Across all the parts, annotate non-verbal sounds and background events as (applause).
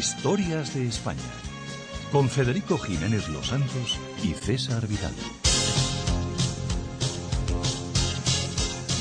Historias de España. Con Federico Jiménez Los Santos y César Vidal.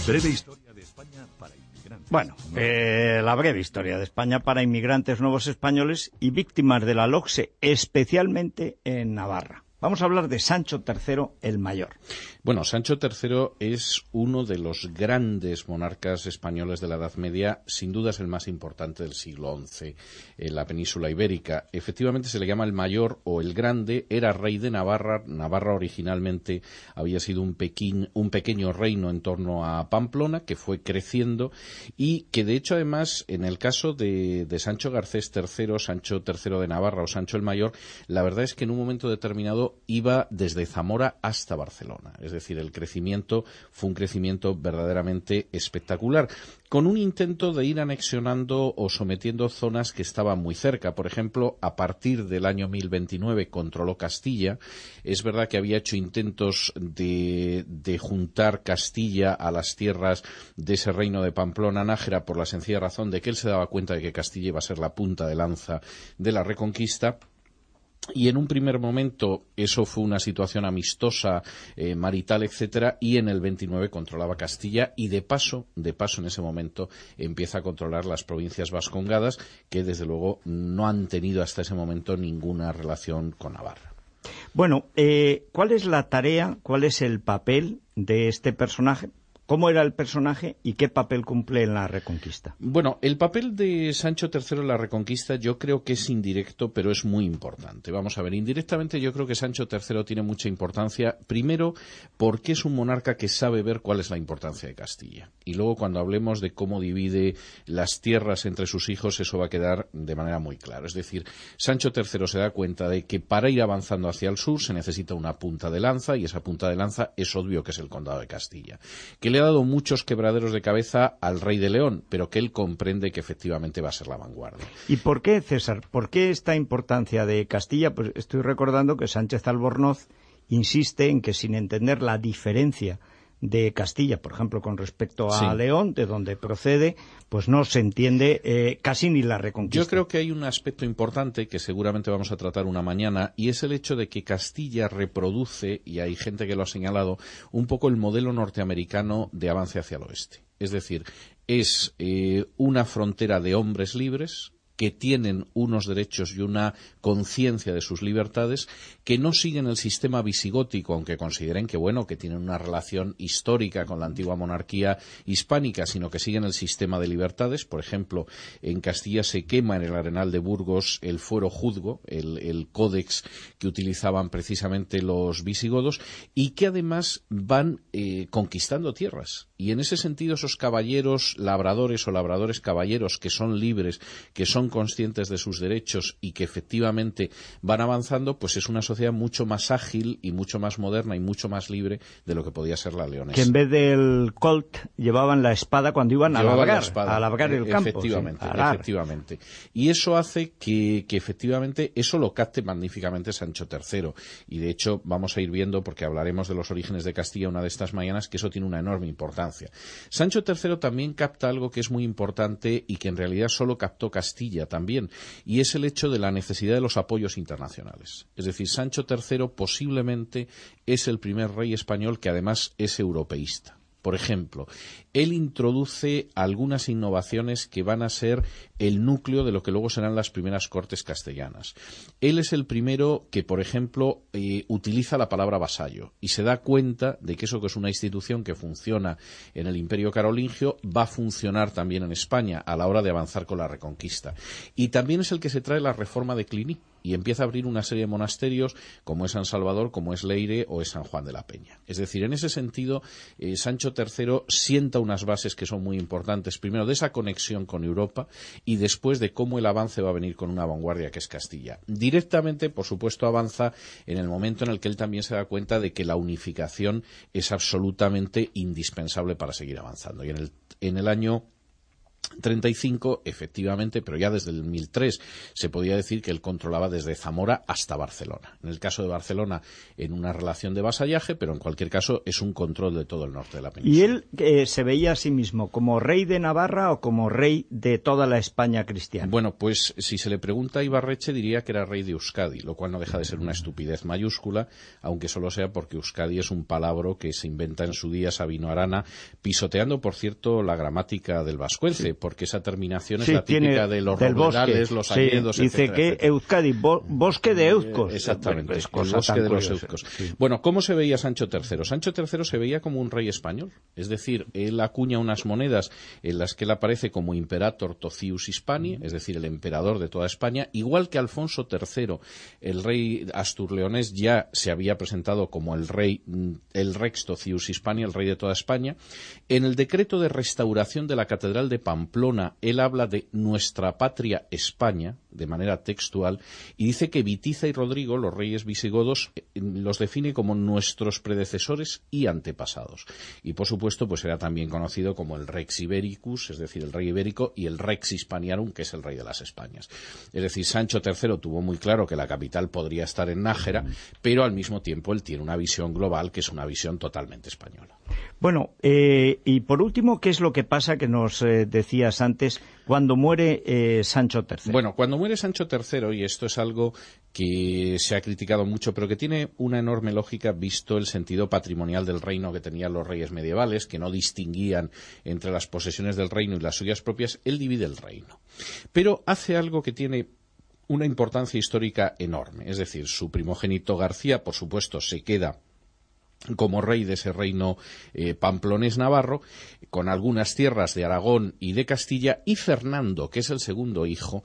Breve historia de España para inmigrantes. Bueno, eh, la breve historia de España para inmigrantes nuevos españoles y víctimas de la LOCSE, especialmente en Navarra. Vamos a hablar de Sancho III el Mayor. Bueno, Sancho III es uno de los grandes monarcas españoles de la Edad Media, sin duda es el más importante del siglo XI en la península ibérica. Efectivamente se le llama el Mayor o el Grande, era rey de Navarra. Navarra originalmente había sido un, un pequeño reino en torno a Pamplona que fue creciendo y que de hecho además en el caso de, de Sancho Garcés III, Sancho III de Navarra o Sancho el Mayor, la verdad es que en un momento determinado iba desde Zamora hasta Barcelona. Es decir, el crecimiento fue un crecimiento verdaderamente espectacular, con un intento de ir anexionando o sometiendo zonas que estaban muy cerca. Por ejemplo, a partir del año 1029 controló Castilla. Es verdad que había hecho intentos de, de juntar Castilla a las tierras de ese reino de Pamplona Nájera por la sencilla razón de que él se daba cuenta de que Castilla iba a ser la punta de lanza de la reconquista y en un primer momento eso fue una situación amistosa, eh, marital, etcétera, y en el 29 controlaba Castilla y de paso, de paso en ese momento empieza a controlar las provincias vascongadas que desde luego no han tenido hasta ese momento ninguna relación con Navarra. Bueno, eh, ¿cuál es la tarea, cuál es el papel de este personaje? ¿Cómo era el personaje y qué papel cumple en la Reconquista? Bueno, el papel de Sancho III en la Reconquista yo creo que es indirecto, pero es muy importante. Vamos a ver, indirectamente yo creo que Sancho III tiene mucha importancia, primero porque es un monarca que sabe ver cuál es la importancia de Castilla. Y luego cuando hablemos de cómo divide las tierras entre sus hijos, eso va a quedar de manera muy clara. Es decir, Sancho III se da cuenta de que para ir avanzando hacia el sur se necesita una punta de lanza y esa punta de lanza es obvio que es el condado de Castilla. Que ha dado muchos quebraderos de cabeza al rey de León, pero que él comprende que efectivamente va a ser la vanguardia. ¿Y por qué, César? ¿Por qué esta importancia de Castilla? Pues estoy recordando que Sánchez Albornoz insiste en que sin entender la diferencia de Castilla, por ejemplo, con respecto a León, de donde procede, pues no se entiende eh, casi ni la reconquista. Yo creo que hay un aspecto importante que seguramente vamos a tratar una mañana y es el hecho de que Castilla reproduce, y hay gente que lo ha señalado, un poco el modelo norteamericano de avance hacia el oeste. Es decir, es eh, una frontera de hombres libres, que tienen unos derechos y una conciencia de sus libertades, que no siguen el sistema visigótico, aunque consideren que bueno, que tienen una relación histórica con la antigua monarquía hispánica, sino que siguen el sistema de libertades. Por ejemplo, en Castilla se quema en el Arenal de Burgos el fuero juzgo, el, códex que utilizaban precisamente los visigodos, y que además van eh, conquistando tierras. Y en ese sentido, esos caballeros labradores o labradores caballeros que son libres, que son conscientes de sus derechos y que efectivamente van avanzando, pues es una sociedad mucho más ágil y mucho más moderna y mucho más libre de lo que podía ser la leonesa. Que en vez del colt llevaban la espada cuando iban a labrar, a labrar el campo. Efectivamente, efectivamente. Y eso hace que, que efectivamente eso lo capte magníficamente Sancho III. Y de hecho vamos a ir viendo, porque hablaremos de los orígenes de Castilla una de estas mañanas, que eso tiene una enorme importancia. Sancho III también capta algo que es muy importante y que en realidad solo captó Castilla también, y es el hecho de la necesidad de los apoyos internacionales. Es decir, Sancho III posiblemente es el primer rey español que además es europeísta. Por ejemplo, él introduce algunas innovaciones que van a ser el núcleo de lo que luego serán las primeras cortes castellanas. Él es el primero que, por ejemplo, eh, utiliza la palabra vasallo y se da cuenta de que eso que es una institución que funciona en el Imperio Carolingio va a funcionar también en España a la hora de avanzar con la reconquista. Y también es el que se trae la reforma de Cluny y empieza a abrir una serie de monasterios como es San Salvador, como es Leire o es San Juan de la Peña. Es decir, en ese sentido, eh, Sancho III sienta unas bases que son muy importantes, primero de esa conexión con Europa y después de cómo el avance va a venir con una vanguardia que es Castilla. Directamente, por supuesto, avanza en el momento en el que él también se da cuenta de que la unificación es absolutamente indispensable para seguir avanzando. Y en el, en el año 35, efectivamente, pero ya desde el 2003 se podía decir que él controlaba desde Zamora hasta Barcelona. En el caso de Barcelona, en una relación de vasallaje, pero en cualquier caso es un control de todo el norte de la península. ¿Y él eh, se veía a sí mismo como rey de Navarra o como rey de toda la España cristiana? Bueno, pues si se le pregunta a Ibarreche diría que era rey de Euskadi, lo cual no deja de ser una estupidez mayúscula, aunque solo sea porque Euskadi es un palabro que se inventa en su día Sabino Arana, pisoteando, por cierto, la gramática del vascuence porque esa terminación es la típica de los rurales, los agredos, Dice que Euskadi, bosque de Euskos. Exactamente, el bosque de los Euskos. Bueno, ¿cómo se veía Sancho III? Sancho III se veía como un rey español, es decir, él acuña unas monedas en las que él aparece como imperator Tocius Hispani, es decir, el emperador de toda España, igual que Alfonso III, el rey asturleonés ya se había presentado como el rey, el rex Tocius Hispani, el rey de toda España. En el decreto de restauración de la Catedral de Pamplona, Pamplona, él habla de nuestra patria España, de manera textual, y dice que Vitiza y Rodrigo, los reyes visigodos, eh, los define como nuestros predecesores y antepasados. Y por supuesto, pues era también conocido como el Rex Ibericus, es decir, el rey ibérico, y el Rex Hispaniarum, que es el rey de las Españas. Es decir, Sancho III tuvo muy claro que la capital podría estar en Nájera, pero al mismo tiempo él tiene una visión global que es una visión totalmente española. Bueno, eh, y por último, ¿qué es lo que pasa que nos eh, decías antes cuando muere eh, Sancho III? Bueno, cuando muere Sancho III, y esto es algo que se ha criticado mucho, pero que tiene una enorme lógica visto el sentido patrimonial del reino que tenían los reyes medievales, que no distinguían entre las posesiones del reino y las suyas propias, él divide el reino. Pero hace algo que tiene una importancia histórica enorme. Es decir, su primogénito García, por supuesto, se queda como rey de ese reino eh, pamplonés navarro, con algunas tierras de Aragón y de Castilla, y Fernando, que es el segundo hijo,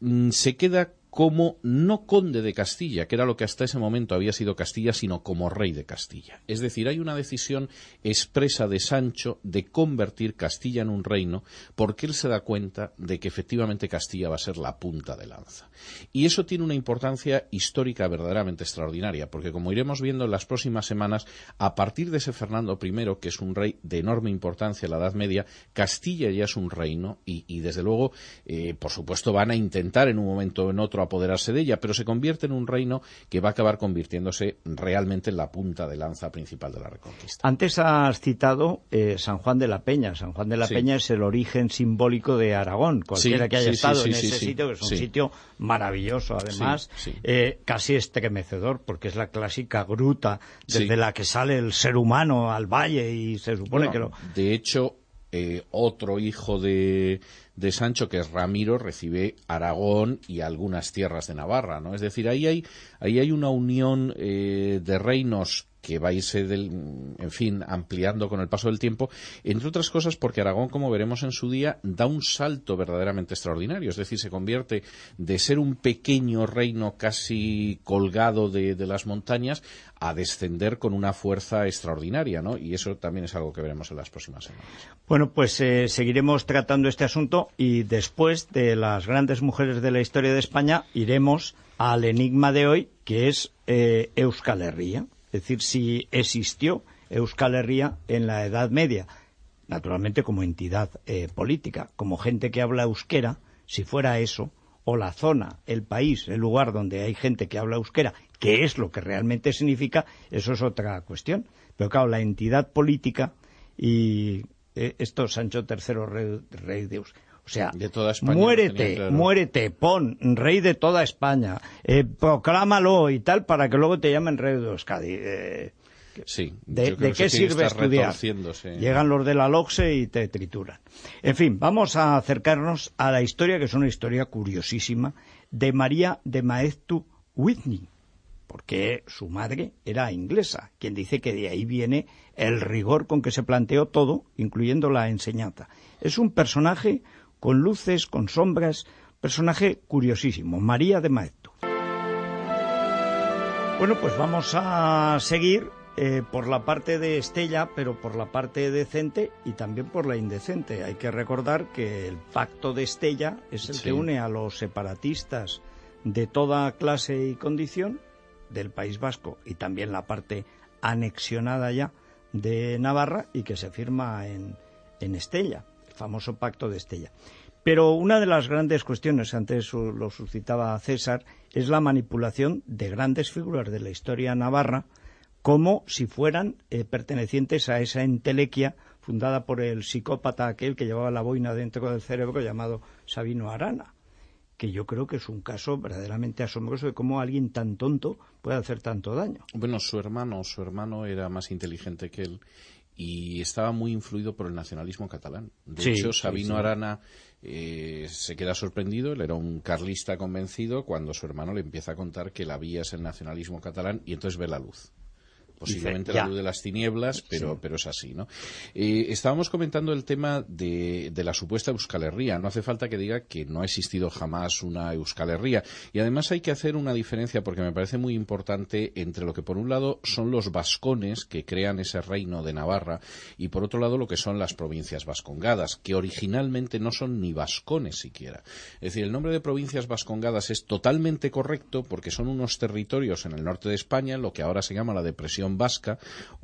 mm, se queda como no conde de Castilla, que era lo que hasta ese momento había sido Castilla, sino como rey de Castilla. Es decir, hay una decisión expresa de Sancho de convertir Castilla en un reino, porque él se da cuenta de que efectivamente Castilla va a ser la punta de lanza. Y eso tiene una importancia histórica verdaderamente extraordinaria, porque como iremos viendo en las próximas semanas, a partir de ese Fernando I, que es un rey de enorme importancia en la Edad Media, Castilla ya es un reino y, desde luego, eh, por supuesto, van a intentar en un momento o en otro apoderarse de ella, pero se convierte en un reino que va a acabar convirtiéndose realmente en la punta de lanza principal de la Reconquista. Antes has citado eh, San Juan de la Peña. San Juan de la Peña es el origen simbólico de Aragón. Cualquiera que haya estado en ese sitio, que es un sitio maravilloso, además, eh, casi estremecedor, porque es la clásica gruta desde la que sale el ser humano al valle y se supone que lo... De hecho, eh, otro hijo de, de Sancho, que es Ramiro, recibe Aragón y algunas tierras de Navarra, ¿no? Es decir, ahí hay, ahí hay una unión eh, de reinos que va a irse, en fin, ampliando con el paso del tiempo, entre otras cosas porque Aragón, como veremos en su día, da un salto verdaderamente extraordinario, es decir, se convierte de ser un pequeño reino casi colgado de, las montañas a descender con una fuerza extraordinaria, ¿no? Y eso también es algo que veremos en las próximas semanas. Bueno, pues eh, seguiremos tratando este asunto y después de las grandes mujeres de la historia de España iremos al enigma de hoy, que es eh, Euskal Herria es decir, si existió Euskal Herria en la Edad Media, naturalmente como entidad eh, política, como gente que habla euskera, si fuera eso, o la zona, el país, el lugar donde hay gente que habla euskera, que es lo que realmente significa, eso es otra cuestión. Pero claro, la entidad política y eh, esto Sancho III, rey, rey de Euskera, o sea, muérete, muérete, pon rey de toda España, eh, proclámalo y tal para que luego te llamen rey de Euskadi. Eh, sí, ¿De, qué sirve estudiar? Llegan los de la LOXE y te trituran. En fin, vamos a acercarnos a la historia, que es una historia curiosísima, de María de Maeztu Whitney, porque su madre era inglesa, quien dice que de ahí viene el rigor con que se planteó todo, incluyendo la enseñanza. Es un personaje con luces, con sombras, personaje curiosísimo, María de Maeztu. Bueno, pues vamos a seguir eh, por la parte de Estella, pero por la parte decente y también por la indecente. Hay que recordar que el pacto de Estella es el que une a los separatistas de toda clase y condición del País Vasco y también la parte anexionada ya de Navarra y que se firma en, en Estella, el famoso pacto de Estella. Pero una de las grandes cuestiones, antes lo suscitaba César, es la manipulación de grandes figuras de la historia navarra como si fueran eh, pertenecientes a esa entelequia fundada por el psicópata aquel que llevaba la boina dentro del cerebro llamado Sabino Arana, que yo creo que es un caso verdaderamente asombroso de cómo alguien tan tonto puede hacer tanto daño. Bueno, su hermano, su hermano era más inteligente que él y estaba muy influido por el nacionalismo catalán. De hecho, Sabino Arana eh, se queda sorprendido, él era un carlista convencido, cuando su hermano le empieza a contar que la vía es el nacionalismo catalán y entonces ve la luz posiblemente la luz de las tinieblas, pero, pero es así, ¿no? Eh, estábamos comentando el tema de, de, la supuesta Euskal No hace falta que diga que no ha existido jamás una Euskal Y además hay que hacer una diferencia, porque me parece muy importante, entre lo que por un lado son los vascones que crean ese reino de Navarra y por otro lado lo que son las provincias vascongadas, que originalmente no son ni vascones siquiera. Es decir, el nombre de provincias vascongadas es totalmente correcto porque son unos territorios en el norte de España, lo que ahora se llama la depresión vasca,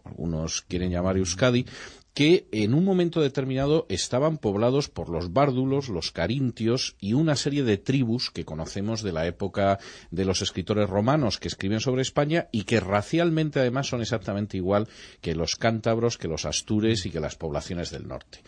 algunos quieren llamar Euskadi, que en un momento determinado estaban poblados por los bárdulos, los carintios y una serie de tribus que conocemos de la época de los escritores romanos que escriben sobre España y que racialmente además son exactamente igual que los cántabros, que los astures y que las poblaciones del norte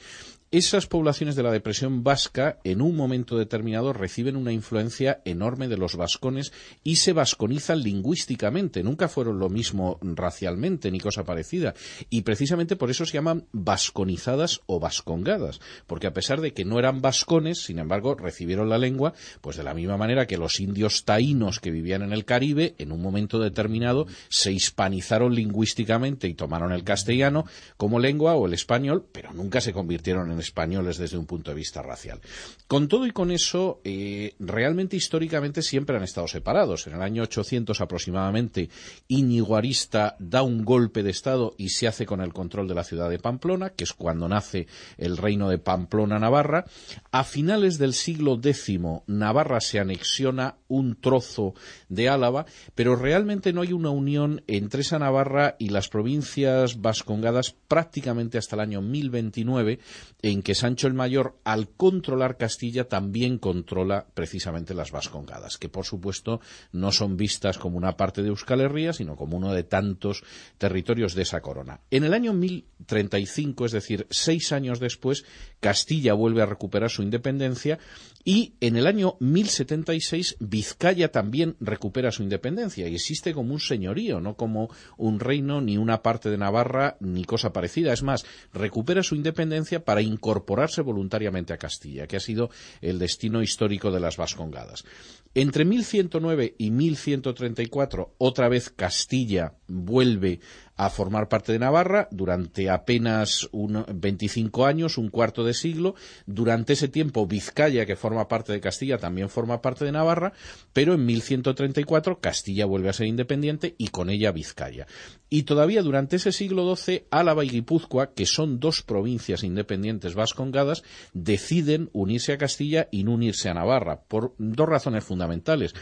esas poblaciones de la depresión vasca en un momento determinado reciben una influencia enorme de los vascones y se vasconizan lingüísticamente. Nunca fueron lo mismo racialmente ni cosa parecida. Y precisamente por eso se llaman vasconizadas o vascongadas. Porque a pesar de que no eran vascones, sin embargo, recibieron la lengua, pues de la misma manera que los indios taínos que vivían en el Caribe, en un momento determinado, se hispanizaron lingüísticamente y tomaron el castellano como lengua o el español, pero nunca se convirtieron en españoles desde un punto de vista racial. Con todo y con eso, eh, realmente históricamente siempre han estado separados. En el año 800 aproximadamente, Íñigo Arista da un golpe de Estado y se hace con el control de la ciudad de Pamplona, que es cuando nace el reino de Pamplona-Navarra. A finales del siglo X, Navarra se anexiona un trozo de Álava, pero realmente no hay una unión entre esa Navarra y las provincias vascongadas prácticamente hasta el año 1029, en que Sancho el Mayor, al controlar Castilla, también controla precisamente las Vascongadas, que por supuesto no son vistas como una parte de Euskal Herria, sino como uno de tantos territorios de esa corona. En el año 1035, es decir, seis años después, Castilla vuelve a recuperar su independencia y en el año 1076 Vizcaya también recupera su independencia y existe como un señorío, no como un reino, ni una parte de Navarra, ni cosa parecida. Es más, recupera su independencia para incorporarse voluntariamente a Castilla, que ha sido el destino histórico de las Vascongadas. Entre 1109 y 1134, otra vez Castilla vuelve a formar parte de Navarra durante apenas un 25 años, un cuarto de siglo. Durante ese tiempo, Vizcaya, que forma parte de Castilla, también forma parte de Navarra, pero en 1134 Castilla vuelve a ser independiente y con ella Vizcaya. Y todavía durante ese siglo XII, Álava y Guipúzcoa, que son dos provincias independientes vascongadas, deciden unirse a Castilla y no unirse a Navarra, por dos razones fundamentales.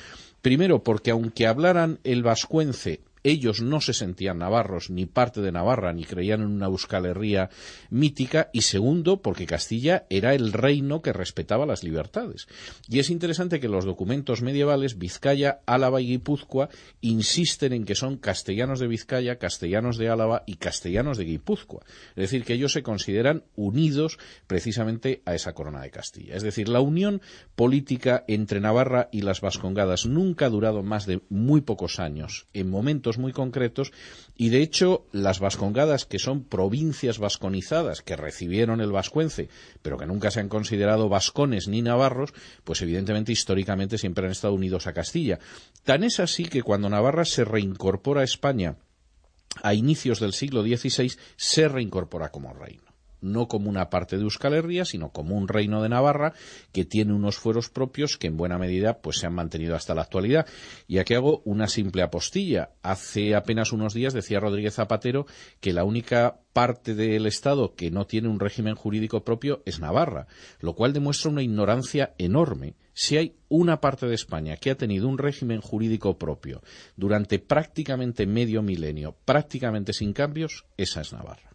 Primero, porque aunque hablaran el vascuence ellos no se sentían navarros ni parte de Navarra ni creían en una euskalería mítica y segundo porque Castilla era el reino que respetaba las libertades. Y es interesante que los documentos medievales Vizcaya, Álava y Guipúzcoa insisten en que son castellanos de Vizcaya, castellanos de Álava y castellanos de Guipúzcoa. Es decir, que ellos se consideran unidos precisamente a esa corona de Castilla. Es decir, la unión política entre Navarra y las Vascongadas nunca ha durado más de muy pocos años. En momentos muy concretos y de hecho las vascongadas que son provincias vasconizadas que recibieron el vascuence pero que nunca se han considerado vascones ni navarros pues evidentemente históricamente siempre han estado unidos a Castilla. Tan es así que cuando Navarra se reincorpora a España a inicios del siglo XVI se reincorpora como reino no como una parte de Euskal Herria, sino como un reino de Navarra que tiene unos fueros propios que en buena medida pues se han mantenido hasta la actualidad. Y aquí hago una simple apostilla. Hace apenas unos días decía Rodríguez Zapatero que la única parte del Estado que no tiene un régimen jurídico propio es Navarra, lo cual demuestra una ignorancia enorme. Si hay una parte de España que ha tenido un régimen jurídico propio durante prácticamente medio milenio, prácticamente sin cambios, esa es Navarra.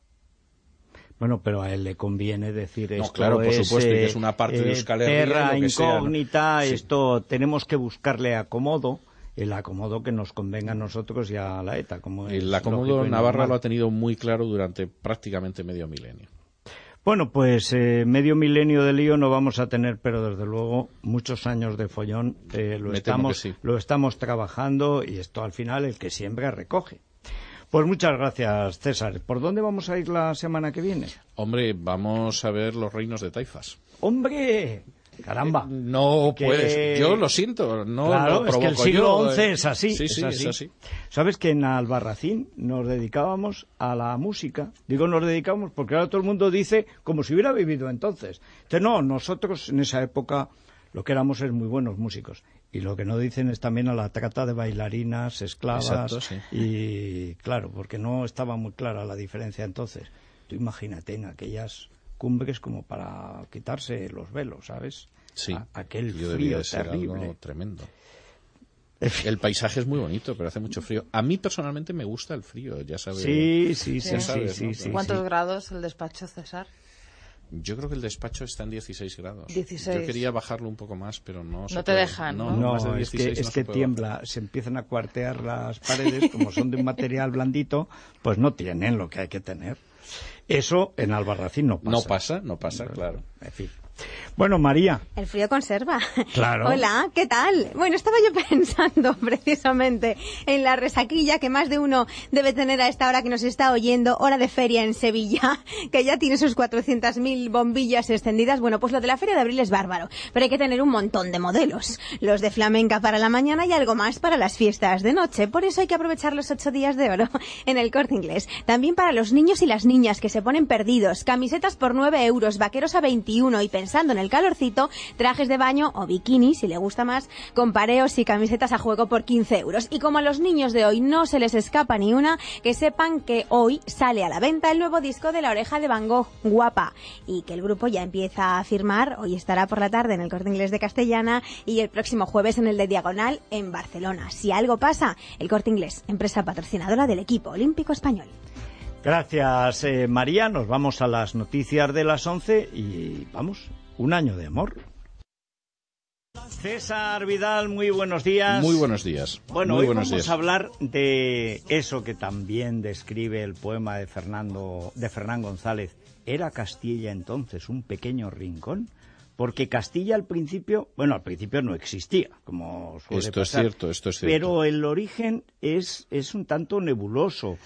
Bueno, pero a él le conviene decir esto claro, por es, supuesto, que eh, es una parte de eh, Euskal terra Herria, incógnita, Sí. esto tenemos que buscarle acomodo, el acomodo que nos convenga a nosotros y a la ETA. Como El acomodo y Navarra normal. lo ha tenido muy claro durante prácticamente medio milenio. Bueno, pues eh, medio milenio de lío no vamos a tener, pero desde luego muchos años de follón eh, lo, Me estamos, sí. lo estamos trabajando y esto al final el que siembra recoge. Pues muchas gracias, César. ¿Por dónde vamos a ir la semana que viene? Hombre, vamos a ver los reinos de Taifas. ¡Hombre! ¡Caramba! No Que- puedes. Yo lo siento, no claro, lo es que el siglo XI eh. es así, Sí, es sí, así. es así. ¿Sabes que en Albarracín nos dedicábamos a la música? Digo nos dedicamos porque ahora todo el mundo dice como si hubiera vivido entonces. Entonces, no, nosotros en esa época lo que éramos es muy buenos músicos. Y lo que no dicen es también a la trata de bailarinas, esclavas. Exacto, sí. Y claro, porque no estaba muy clara la diferencia entonces. Tú imagínate en aquellas cumbres como para quitarse los velos, ¿sabes? Sí, A- aquel debía frío terrible. algo tremendo. El paisaje es muy bonito, pero hace mucho frío. A mí personalmente me gusta el frío, ya sabes. Sí, sí, sí, sabes, sí, ¿no? sí, ¿Cuántos sí. grados el despacho, César? Yo creo que el despacho está en 16 grados. 16. Yo quería bajarlo un poco más, pero no. se No te puede. dejan, ¿no? No, de es que, 16 es no que se puede tiembla, se empiezan a cuartear las paredes, como son de un material blandito, pues no tienen lo que hay que tener. Eso en Albarracín no pasa. No pasa, no pasa, claro. En fin. Bueno, María, El frío conserva. Claro. Hola, ¿qué tal? Bueno, estaba yo (laughs) pensando precisamente en la resaquilla que más de uno debe tener a esta hora que nos está oyendo, hora de feria en Sevilla, (laughs) que ya tiene sus 400.000 bombillas extendidas. Bueno, pues lo de la feria de abril es bárbaro, pero hay que tener un montón de modelos. Los de flamenca para la mañana y algo más para las fiestas de noche. Por eso hay que aprovechar los ocho días de oro (laughs) en el corte inglés. También para los niños y las niñas que se ponen perdidos. Camisetas por 9 euros, vaqueros a 21 y pensando en el calorcito, trajes de baño o bikini, si le gusta más, con pareos y camisetas a juego por 15 euros. Y como a los niños de hoy no se les escapa ni una, que sepan que hoy sale a la venta el nuevo disco de La Oreja de Van Gogh, Guapa, y que el grupo ya empieza a firmar, hoy estará por la tarde en el Corte Inglés de Castellana y el próximo jueves en el de Diagonal en Barcelona. Si algo pasa, el Corte Inglés, empresa patrocinadora del equipo olímpico español. Gracias eh, María, nos vamos a las noticias de las 11 y vamos, un año de amor. César Vidal, muy buenos días. Muy buenos días. Bueno, Muy hoy buenos vamos días. a hablar de eso que también describe el poema de Fernando de Fernán González. ¿Era Castilla entonces un pequeño rincón? Porque Castilla al principio, bueno, al principio no existía, como suele Esto es cierto, esto es cierto. Pero el origen es, es un tanto nebuloso.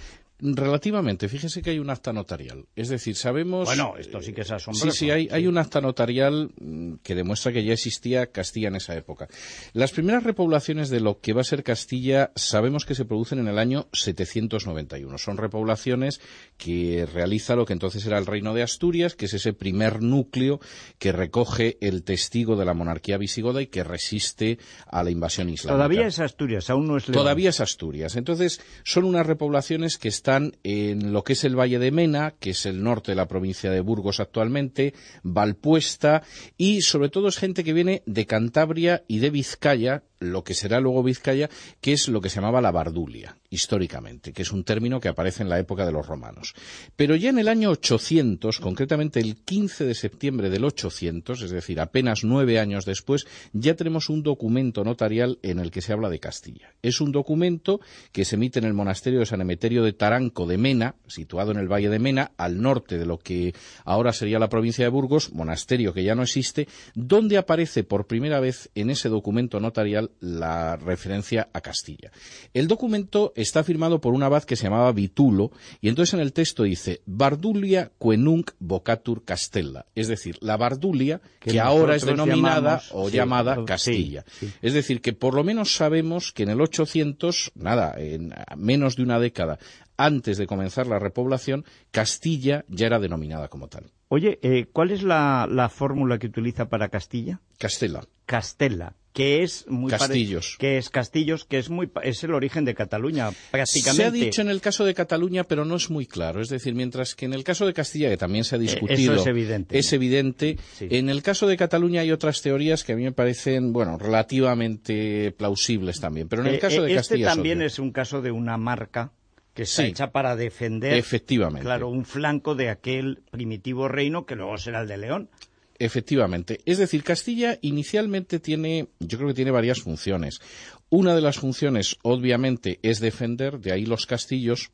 Relativamente, fíjese que hay un acta notarial. Es decir, sabemos. Bueno, esto sí que es asombroso. Sí, sí, hay, Sí. hay un acta notarial mm, que demuestra que ya existía Castilla en esa época. Las primeras repoblaciones de lo que va a ser Castilla sabemos que se producen en el año 791. Son repoblaciones que realiza lo que entonces era el Reino de Asturias, que es ese primer núcleo que recoge el testigo de la monarquía visigoda y que resiste a la invasión islámica. Todavía es Asturias, aún no es León. Todavía es Asturias. Entonces, son unas repoblaciones que están en lo que es el Valle de Mena, que es el norte de la provincia de Burgos actualmente, Valpuesta, y sobre todo es gente que viene de Cantabria y de Vizcaya, lo que será luego Vizcaya, que es lo que se llamaba la Bardulia, históricamente, que es un término que aparece en la época de los romanos. Pero ya en el año 800, concretamente el 15 de septiembre del 800, es decir, apenas nueve años después, ya tenemos un documento notarial en el que se habla de Castilla. Es un documento que se emite en el monasterio de San Emeterio de Taranco de Mena, situado en el Valle de Mena, al norte de lo que ahora sería la provincia de Burgos, monasterio que ya no existe, donde aparece por primera vez en ese documento notarial la referencia a Castilla. El documento está firmado por un abad que se llamaba Vitulo, y entonces en el texto dice Bardulia quenunc vocatur Castella, es decir, la Bardulia que, Que ahora es denominada llamamos- o sí, llamada sí, Castilla. sí. Es decir, que por lo menos sabemos que en el 800, nada, en menos de una década antes de comenzar la repoblación, Castilla ya era denominada como tal. Oye, eh, ¿cuál es la, la fórmula que utiliza para Castilla? Castela. Castella, que es muy Castillos. que es Castillos, que es muy es el origen de Cataluña prácticamente. Se ha dicho en el caso de Cataluña, pero no es muy claro. Es decir, mientras que en el caso de Castilla, que también se ha discutido, Eh, eso es evidente. es evidente, Sí. en el caso de Cataluña hay otras teorías que a mí me parecen, bueno, relativamente plausibles también. Pero en el Eh, caso de eh, Castilla este también es un caso de una marca que está Sí. hecha para defender, Efectivamente. claro, un flanco de aquel primitivo reino que luego será el de León. Efectivamente. Es decir, Castilla inicialmente tiene, yo creo que tiene varias funciones. Una de las funciones, obviamente, es defender, de ahí los castillos.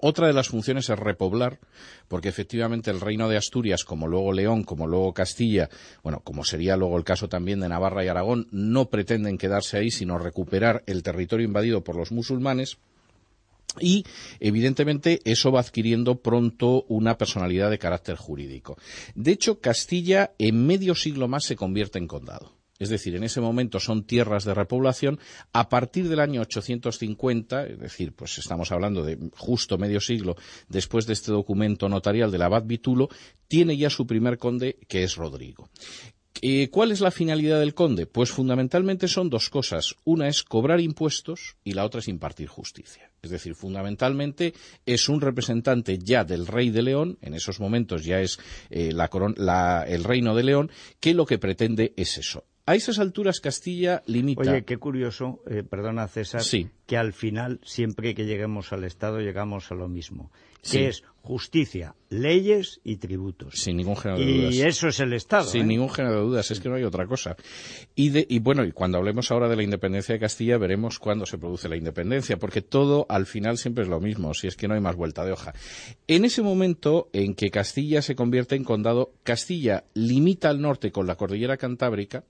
Otra de las funciones es repoblar, porque efectivamente el reino de Asturias, como luego León, como luego Castilla, bueno, como sería luego el caso también de Navarra y Aragón, no pretenden quedarse ahí, sino recuperar el territorio invadido por los musulmanes. Y, evidentemente, eso va adquiriendo pronto una personalidad de carácter jurídico. De hecho, Castilla, en medio siglo más, se convierte en condado. Es decir, en ese momento son tierras de repoblación. A partir del año 850, es decir, pues estamos hablando de justo medio siglo después de este documento notarial del abad Vitulo, tiene ya su primer conde, que es Rodrigo. Eh, ¿Cuál es la finalidad del conde? Pues fundamentalmente son dos cosas. Una es cobrar impuestos y la otra es impartir justicia. Es decir, fundamentalmente es un representante ya del rey de León, en esos momentos ya es eh, la la- el reino de León, que lo que pretende es eso. A esas alturas Castilla limita. Oye, qué curioso, eh, perdona César, Sí. que al final, siempre que lleguemos al Estado, llegamos a lo mismo, Sí. que es justicia, leyes y tributos. Sin ningún género de y dudas. eso es el Estado. Sin ¿eh? ningún género de dudas, es que no hay otra cosa. Y, de- y bueno, y cuando hablemos ahora de la independencia de Castilla, veremos cuándo se produce la independencia, porque todo al final siempre es lo mismo, si es que no hay más vuelta de hoja. En ese momento en que Castilla se convierte en condado, Castilla limita al norte con la cordillera cantábrica,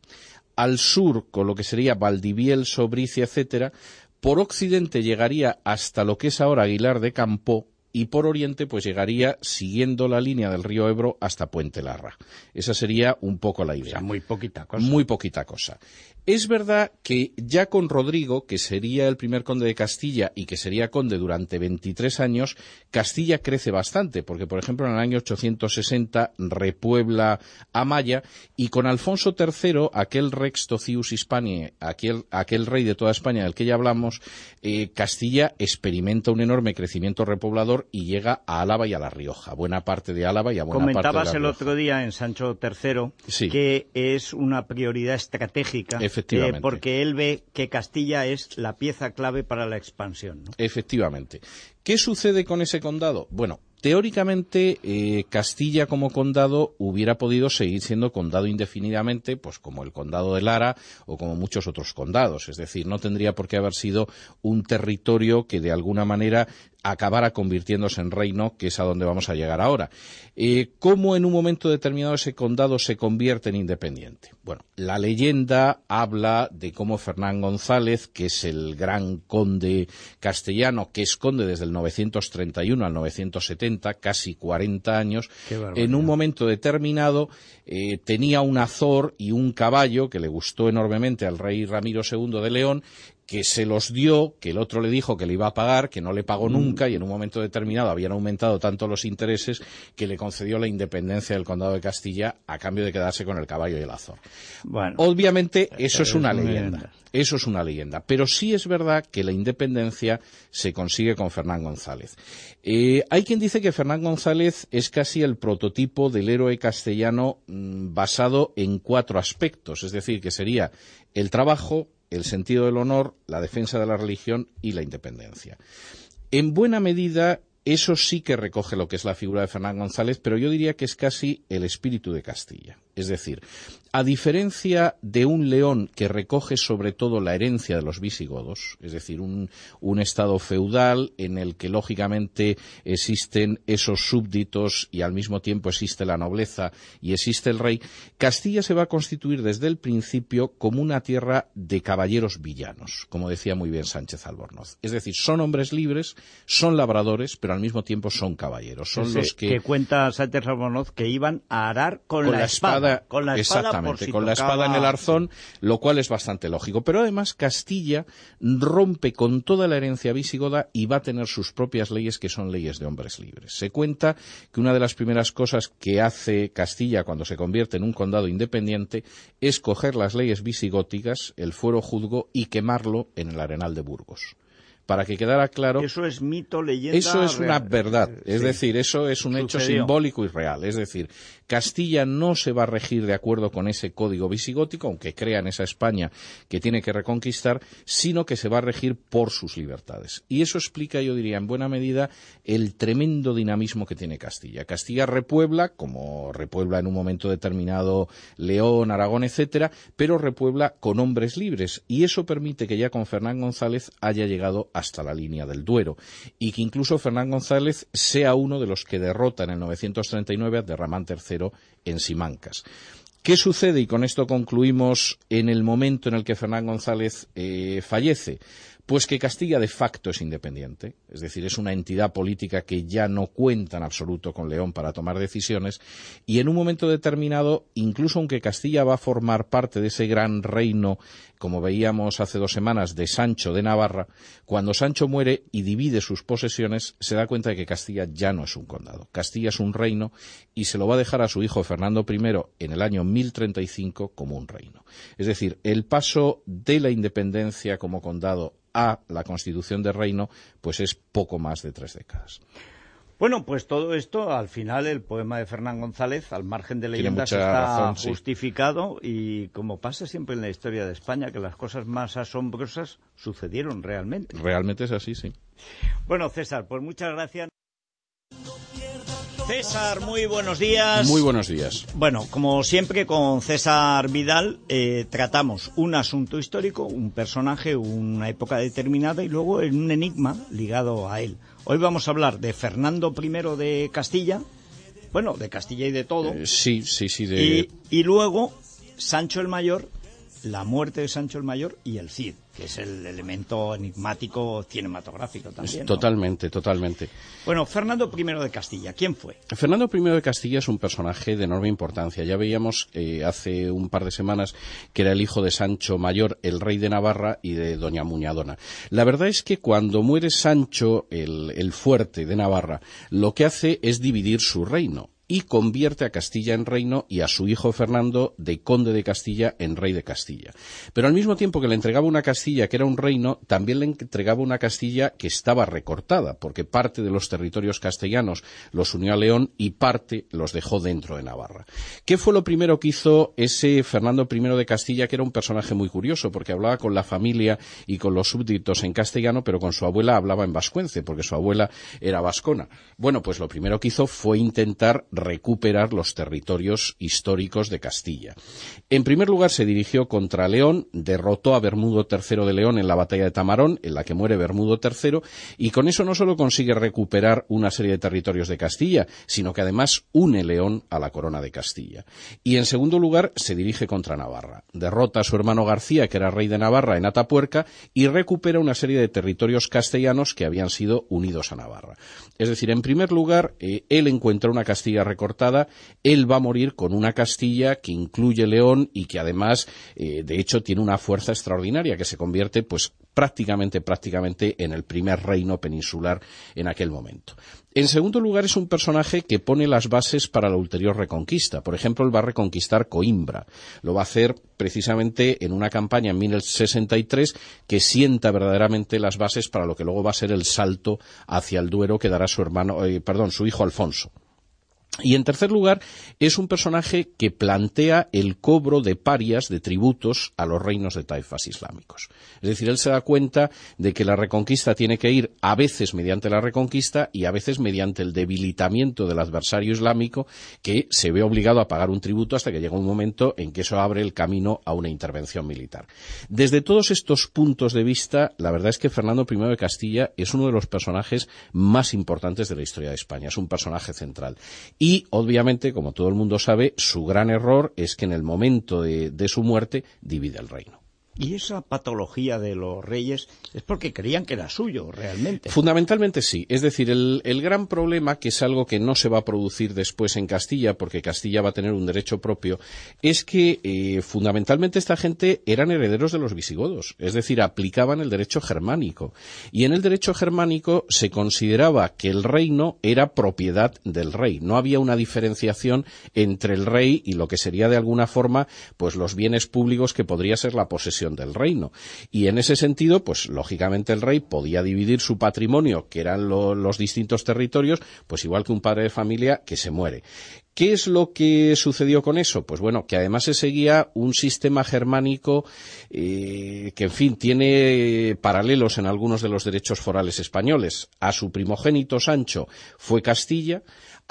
al sur con lo que sería Valdiviel, Sobricia, etcétera, por occidente llegaría hasta lo que es ahora Aguilar de Campó, y por oriente pues llegaría siguiendo la línea del río Ebro hasta Puente Larra. Esa sería un poco la O idea. sea, muy poquita cosa. Muy poquita cosa. Es verdad que ya con Rodrigo, que sería el primer conde de Castilla y que sería conde durante 23 años, Castilla crece bastante, porque por ejemplo en el año 860 repuebla Amaya y con Alfonso III, aquel rex tocius hispaniae, aquel, aquel rey de toda España del que ya hablamos, eh, Castilla experimenta un enorme crecimiento repoblador y llega a Álava y a La Rioja, buena parte de Álava y a buena Comentabas parte de La el otro día en Sancho III Sí. que es una prioridad estratégica Efectivamente. eh, porque él ve que Castilla es la pieza clave para la expansión. ¿no? Efectivamente. ¿Qué sucede con ese condado? Bueno, teóricamente eh, Castilla como condado hubiera podido seguir siendo condado indefinidamente, pues como el condado de Lara o como muchos otros condados. Es decir, no tendría por qué haber sido un territorio que de alguna manera acabara convirtiéndose en reino, que es a donde vamos a llegar ahora. Eh, ¿Cómo en un momento determinado ese condado se convierte en independiente? Bueno, la leyenda habla de cómo Fernán González, que es el gran conde castellano, que es conde desde el 931 al 970, casi 40 años, en un momento determinado eh, tenía un azor y un caballo que le gustó enormemente al rey Ramiro II de León, que se los dio, que el otro le dijo que le iba a pagar, que no le pagó Mm. nunca y en un momento determinado habían aumentado tanto los intereses que le concedió la independencia del condado de Castilla a cambio de quedarse con el caballo y el azor. Bueno, Obviamente eso es es una leyenda. Eso es una leyenda. Pero sí es verdad que la independencia se consigue con Fernán González. Eh, hay quien dice que Fernán González es casi el prototipo del héroe castellano mm, basado en cuatro aspectos. Es decir, que sería el trabajo, el sentido del honor, la defensa de la religión y la independencia. En buena medida, eso sí que recoge lo que es la figura de Fernán González, pero yo diría que es casi el espíritu de Castilla. Es decir, a diferencia de un león que recoge sobre todo la herencia de los visigodos, es decir, un, un estado feudal en el que lógicamente existen esos súbditos y al mismo tiempo existe la nobleza y existe el rey, Castilla se va a constituir desde el principio como una tierra de caballeros villanos, como decía muy bien Sánchez Albornoz. Es decir, son hombres libres, son labradores, pero al mismo tiempo son caballeros. Son ese los que, cuenta Sánchez Albornoz que iban a arar con, con la, espada. Espada, Con la espada por exactamente, si con la espada en el arzón, lo cual es bastante lógico. Pero además Castilla rompe con toda la herencia visigoda y va a tener sus propias leyes que son leyes de hombres libres. Se cuenta que una de las primeras cosas que hace Castilla cuando se convierte en un condado independiente es coger las leyes visigóticas, el fuero juzgo y quemarlo en el arenal de Burgos. Para que quedara claro Eso es mito, leyenda. eso es una verdad, es Sí. decir, eso es un hecho simbólico y real. Es decir, Castilla no se va a regir de acuerdo con ese código visigótico, aunque crea en esa España que tiene que reconquistar, sino que se va a regir por sus libertades. Y eso explica, yo diría, en buena medida, el tremendo dinamismo que tiene Castilla. Castilla repuebla, como repuebla en un momento determinado León, Aragón, etcétera, pero repuebla con hombres libres. Y eso permite que ya con Fernán González haya llegado hasta la línea del Duero. Y que incluso Fernán González sea uno de los que derrota en el 939 a Abderramán III en Simancas. ¿Qué sucede? Y con esto concluimos en el momento en el que Fernán González eh, fallece. Pues que Castilla de facto es independiente, es decir, es una entidad política que ya no cuenta en absoluto con León para tomar decisiones, y en un momento determinado, incluso aunque Castilla va a formar parte de ese gran reino, como veíamos hace dos semanas, de Sancho de Navarra, cuando Sancho muere y divide sus posesiones, se da cuenta de que Castilla ya no es un condado. Castilla es un reino y se lo va a dejar a su hijo Fernando I en el año 1035 como un reino. Es decir, el paso de la independencia como condado a la constitución de reino, pues es poco más de tres décadas. Bueno, pues todo esto, al final, el poema de Fernán González, al margen de leyendas, está razón, sí. justificado y como pasa siempre en la historia de España, que las cosas más asombrosas sucedieron realmente. Realmente es así, sí. Bueno, César, pues muchas gracias. César, muy buenos días. Muy buenos días. Bueno, como siempre con César Vidal eh, tratamos un asunto histórico, un personaje, una época determinada y luego en un enigma ligado a él. Hoy vamos a hablar de Fernando I de Castilla, bueno, de Castilla y de todo, Eh, sí, sí, sí. De... y, y luego Sancho el Mayor, la muerte de Sancho el Mayor y el Cid, que es el elemento enigmático cinematográfico también. ¿no? Totalmente, totalmente. Bueno, Fernando I de Castilla, ¿quién fue? Fernando I de Castilla es un personaje de enorme importancia. Ya veíamos eh, hace un par de semanas que era el hijo de Sancho Mayor, el rey de Navarra, y de Doña Muñadona. La verdad es que cuando muere Sancho, el, el fuerte de Navarra, lo que hace es dividir su reino y convierte a Castilla en reino y a su hijo Fernando de conde de Castilla en rey de Castilla. Pero al mismo tiempo que le entregaba una Castilla que era un reino, también le entregaba una Castilla que estaba recortada, porque parte de los territorios castellanos los unió a León y parte los dejó dentro de Navarra. ¿Qué fue lo primero que hizo ese Fernando I de Castilla, que era un personaje muy curioso, porque hablaba con la familia y con los súbditos en castellano, pero con su abuela hablaba en vascuence, porque su abuela era vascona? Bueno, pues lo primero que hizo fue intentar recuperar los territorios históricos de Castilla. En primer lugar, se dirigió contra León, derrotó a Bermudo III de León en la batalla de Tamarón, en la que muere Bermudo III, y con eso no solo consigue recuperar una serie de territorios de Castilla, sino que además une León a la corona de Castilla. Y en segundo lugar, se dirige contra Navarra. Derrota a su hermano García, que era rey de Navarra, en Atapuerca, y recupera una serie de territorios castellanos que habían sido unidos a Navarra. Es decir, en primer lugar, eh, él encuentra una Castilla recortada, él va a morir con una Castilla que incluye León y que además, eh, de hecho, tiene una fuerza extraordinaria que se convierte, pues, prácticamente, prácticamente en el primer reino peninsular en aquel momento. En segundo lugar, es un personaje que pone las bases para la ulterior reconquista. Por ejemplo, él va a reconquistar Coimbra. Lo va a hacer precisamente en una campaña en 1063 que sienta verdaderamente las bases para lo que luego va a ser el salto hacia el Duero que dará su hermano, eh, perdón, su hijo Alfonso. Y en tercer lugar, es un personaje que plantea el cobro de parias, de tributos, a los reinos de taifas islámicos. Es decir, él se da cuenta de que la reconquista tiene que ir a veces mediante la reconquista y a veces mediante el debilitamiento del adversario islámico que se ve obligado a pagar un tributo hasta que llega un momento en que eso abre el camino a una intervención militar. Desde todos estos puntos de vista, la verdad es que Fernando I de Castilla es uno de los personajes más importantes de la historia de España. Es un personaje central. Y, obviamente, como todo el mundo sabe, su gran error es que en el momento de, su muerte divide el reino. Y esa patología de los reyes es porque creían que era suyo, realmente. Fundamentalmente sí. Es decir, el, gran problema, que es algo que no se va a producir después en Castilla, porque Castilla va a tener un derecho propio, es que eh, fundamentalmente esta gente eran herederos de los visigodos. Es decir, aplicaban el derecho germánico. Y en el derecho germánico se consideraba que el reino era propiedad del rey. No había una diferenciación entre el rey y lo que sería de alguna forma, pues los bienes públicos que podría ser la posesión del reino. Y en ese sentido, pues lógicamente el rey podía dividir su patrimonio, que eran los distintos territorios, pues igual que un padre de familia que se muere. ¿Qué es lo que sucedió con eso? Pues bueno, que además se seguía un sistema germánico eh, que, en fin, tiene paralelos en algunos de los derechos forales españoles. A su primogénito Sancho fue Castilla,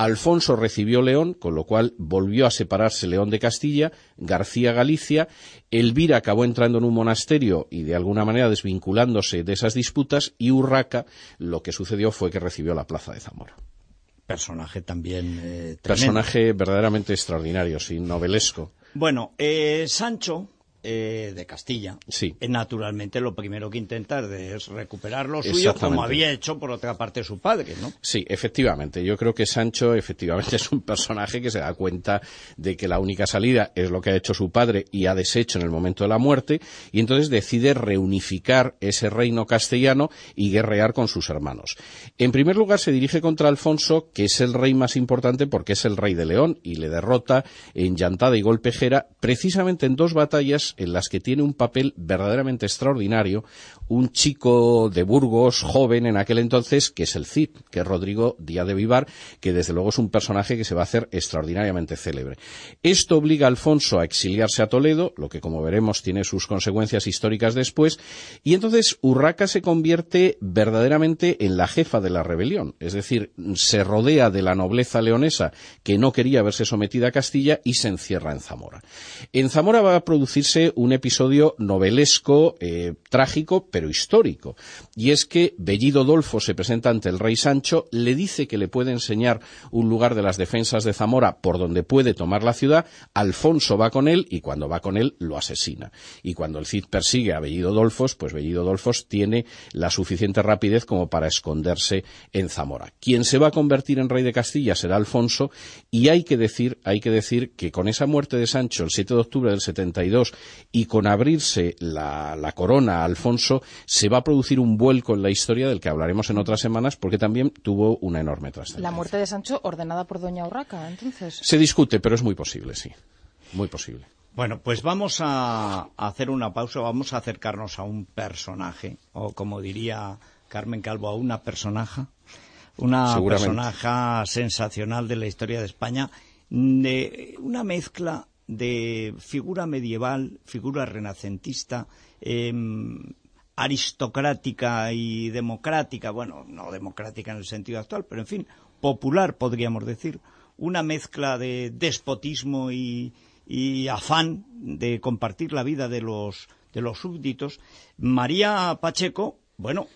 Alfonso recibió León, con lo cual volvió a separarse León de Castilla, García Galicia, Elvira acabó entrando en un monasterio y de alguna manera desvinculándose de esas disputas, y Urraca lo que sucedió fue que recibió la plaza de Zamora. Personaje también. Eh, Personaje verdaderamente extraordinario, sí, novelesco. Bueno, eh, Sancho, eh, de Castilla. Sí. Eh, naturalmente lo primero que intenta es recuperar lo suyo como había hecho por otra parte su padre, ¿no? Sí, efectivamente. Yo creo que Sancho efectivamente (laughs) es un personaje que se da cuenta de que la única salida es lo que ha hecho su padre y ha deshecho en el momento de la muerte y entonces decide reunificar ese reino castellano y guerrear con sus hermanos. En primer lugar se dirige contra Alfonso, que es el rey más importante porque es el rey de León y le derrota en llantada y golpejera precisamente en dos batallas en las que tiene un papel verdaderamente extraordinario un chico de Burgos, joven en aquel entonces, que es el Cid, que es Rodrigo Díaz de Vivar, que desde luego es un personaje que se va a hacer extraordinariamente célebre. Esto obliga a Alfonso a exiliarse a Toledo, lo que como veremos tiene sus consecuencias históricas después, y entonces Urraca se convierte verdaderamente en la jefa de la rebelión, es decir, se rodea de la nobleza leonesa que no quería verse sometida a Castilla y se encierra en Zamora. En Zamora va a producirse un episodio novelesco, eh, trágico, pero histórico. Y es que Bellido Dolfo se presenta ante el rey Sancho, le dice que le puede enseñar un lugar de las defensas de Zamora por donde puede tomar la ciudad, Alfonso va con él y cuando va con él lo asesina. Y cuando el Cid persigue a Bellido Dolfos, pues Bellido Dolfos tiene la suficiente rapidez como para esconderse en Zamora. Quien se va a convertir en rey de Castilla será Alfonso y hay que decir, hay que decir que con esa muerte de Sancho el 7 de octubre del 72 y con abrirse la, la corona a Alfonso, se va a producir un vuelco en la historia del que hablaremos en otras semanas porque también tuvo una enorme trascendencia. La muerte de Sancho ordenada por Doña Urraca, entonces. Se discute, pero es muy posible, sí. Muy posible. Bueno, pues vamos a hacer una pausa, vamos a acercarnos a un personaje, o como diría Carmen Calvo, a una personaje, una personaje sensacional de la historia de España, de una mezcla de figura medieval, figura renacentista, em, aristocrática y democrática, bueno, no democrática en el sentido actual, pero en fin, popular podríamos decir, una mezcla de despotismo y, afán de compartir la vida de los, de los súbditos. María Pacheco, bueno,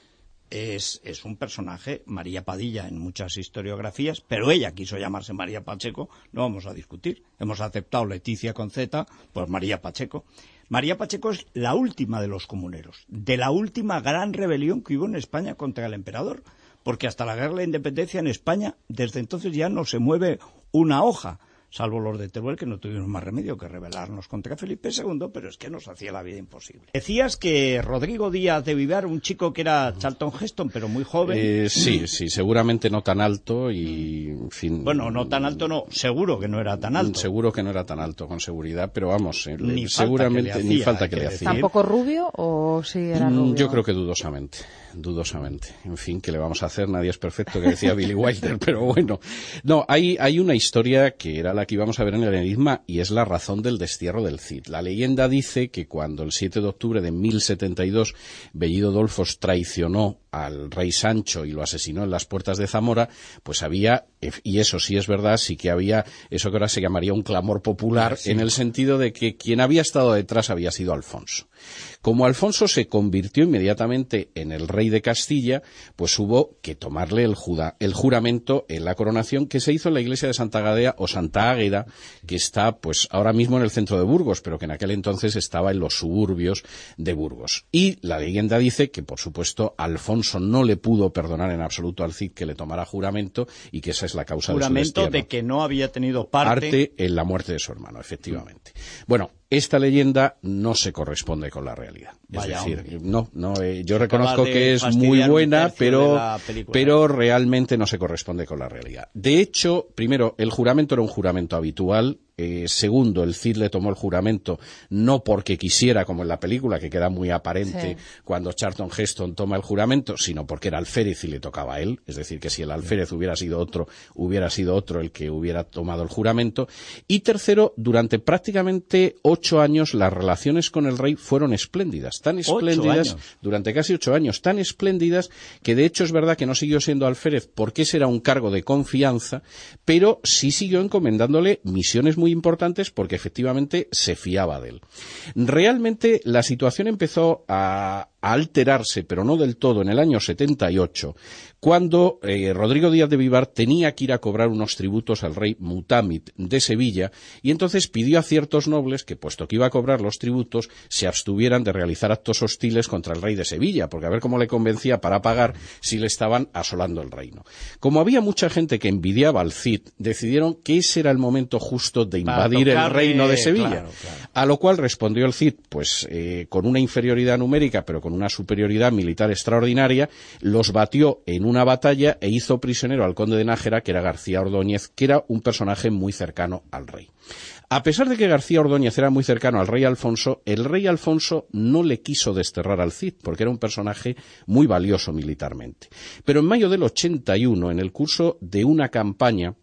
es, es, un personaje, María Padilla, en muchas historiografías, pero ella quiso llamarse María Pacheco, no vamos a discutir. Hemos aceptado Leticia con Z, pues María Pacheco. María Pacheco es la última de los comuneros, de la última gran rebelión que hubo en España contra el emperador, porque hasta la guerra de la independencia en España, desde entonces ya no se mueve una hoja salvo los de Teruel, que no tuvimos más remedio que rebelarnos contra Felipe II, pero es que nos hacía la vida imposible. Decías que Rodrigo Díaz de Vivar, un chico que era Charlton Heston, pero muy joven. Eh, sí, sí, seguramente no tan alto y, en fin. Bueno, no tan alto no, seguro que no era tan alto. Seguro que no era tan alto, con seguridad, pero vamos, eh, seguramente ni falta que le hacía. ¿Tampoco rubio o sí era mm, rubio? Yo creo que dudosamente, dudosamente. En fin, ¿qué le vamos a hacer? Nadie es perfecto, que decía Billy Wilder, (laughs) pero bueno. No, hay, hay una historia que era la que íbamos a ver en el enigma y es la razón del destierro del Cid. La leyenda dice que cuando el 7 de octubre de 1072 Bellido Dolfos traicionó al rey Sancho y lo asesinó en las puertas de Zamora, pues había, y eso sí es verdad, sí que había eso que ahora se llamaría un clamor popular, en el sentido de que quien había estado detrás había sido Alfonso. Como Alfonso se convirtió inmediatamente en el rey de Castilla, pues hubo que tomarle el, juramento en la coronación que se hizo en la iglesia de Santa Gadea o Santa Águeda, que está pues ahora mismo en el centro de Burgos, pero que en aquel entonces estaba en los suburbios de Burgos. Y la leyenda dice que, por supuesto, Alfonso no le pudo perdonar en absoluto al Cid que le tomara juramento y que esa es la causa de su Juramento de que no había tenido parte... en la muerte de su hermano, efectivamente. Bueno, esta leyenda no se corresponde con la realidad. es decir, no, no, eh, yo reconozco que es muy buena, pero, pero realmente no se corresponde con la realidad. De hecho, primero, el juramento era un juramento habitual, eh, segundo, el Cid le tomó el juramento no porque quisiera, como en la película, que queda muy aparente cuando Charlton Heston toma el juramento, sino porque era alférez y le tocaba a él. Es decir, que si el alférez hubiera sido otro, hubiera sido otro el que hubiera tomado el juramento. Y tercero, durante prácticamente ocho años las relaciones con el rey fueron espléndidas, tan espléndidas, durante casi ocho años, tan espléndidas que de hecho es verdad que no siguió siendo alférez porque ese era un cargo de confianza, pero sí siguió encomendándole misiones muy muy importantes porque efectivamente se fiaba de él. Realmente la situación empezó a, alterarse, pero no del todo, en el año 78, cuando eh, Rodrigo Díaz de Vivar tenía que ir a cobrar unos tributos al rey Mutamit de Sevilla y entonces pidió a ciertos nobles que, puesto que iba a cobrar los tributos, se abstuvieran de realizar actos hostiles contra el rey de Sevilla, porque a ver cómo le convencía para pagar si le estaban asolando el reino. Como había mucha gente que envidiaba al Cid, decidieron que ese era el momento justo de invadir el reino de Sevilla, a lo cual respondió el Cid, pues eh, con una inferioridad numérica, pero con una superioridad militar extraordinaria, los batió en una batalla e hizo prisionero al conde de Nájera, que era García Ordóñez, que era un personaje muy cercano al rey. A pesar de que García Ordóñez era muy cercano al rey Alfonso, el rey Alfonso no le quiso desterrar al Cid, porque era un personaje muy valioso militarmente. Pero en mayo del 81, en el curso de una campaña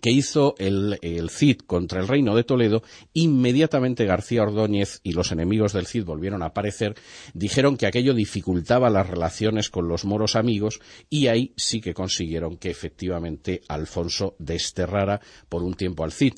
que hizo el, Cid contra el reino de Toledo, inmediatamente García Ordóñez y los enemigos del Cid volvieron a aparecer, dijeron que aquello dificultaba las relaciones con los moros amigos y ahí sí que consiguieron que efectivamente Alfonso desterrara por un tiempo al Cid.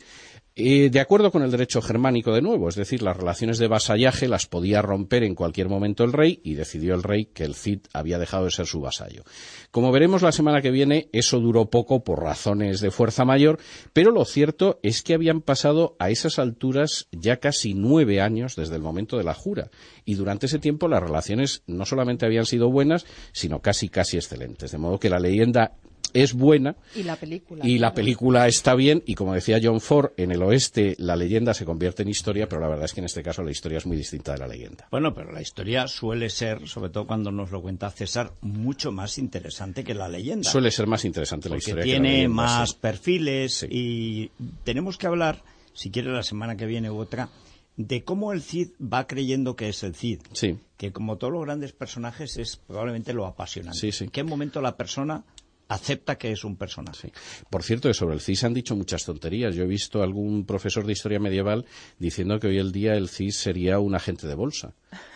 De acuerdo con el derecho germánico de nuevo, es decir, las relaciones de vasallaje las podía romper en cualquier momento el rey y decidió el rey que el Cid había dejado de ser su vasallo. Como veremos la semana que viene, eso duró poco por razones de fuerza mayor, pero lo cierto es que habían pasado a esas alturas ya casi nueve años desde el momento de la jura y durante ese tiempo las relaciones no solamente habían sido buenas, sino casi casi excelentes. De modo que la leyenda es buena. Y la película. Y la película está bien. Y como decía John Ford, en el oeste la leyenda se convierte en historia, pero la verdad es que en este caso la historia es muy distinta de la leyenda. Bueno, pero la historia suele ser, sobre todo cuando nos lo cuenta César, mucho más interesante que la leyenda. Suele ser más interesante la historia. Tiene que la leyenda, más perfiles y tenemos que hablar, si quiere la semana que viene u otra, de cómo el Cid va creyendo que es el Cid. Sí. Que como todos los grandes personajes es probablemente lo apasionante. Sí, sí. ¿En qué momento la persona acepta que es un personaje. Por cierto, sobre el CIS han dicho muchas tonterías. Yo he visto algún profesor de historia medieval diciendo que hoy el día el CIS sería un agente de bolsa.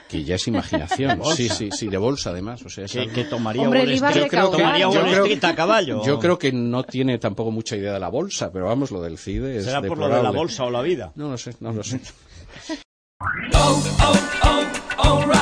Que ya es imaginación. (laughs) sí, sí, sí, de bolsa además. O sea, que, tomaría Hombre, Wall Street, yo creo, tomaría a caballo. Yo creo que no tiene tampoco mucha idea de la bolsa, pero vamos, lo del CIDE es ¿Será por lo de la bolsa o la vida? No lo sé, no lo sé. (laughs) Oh, oh, oh,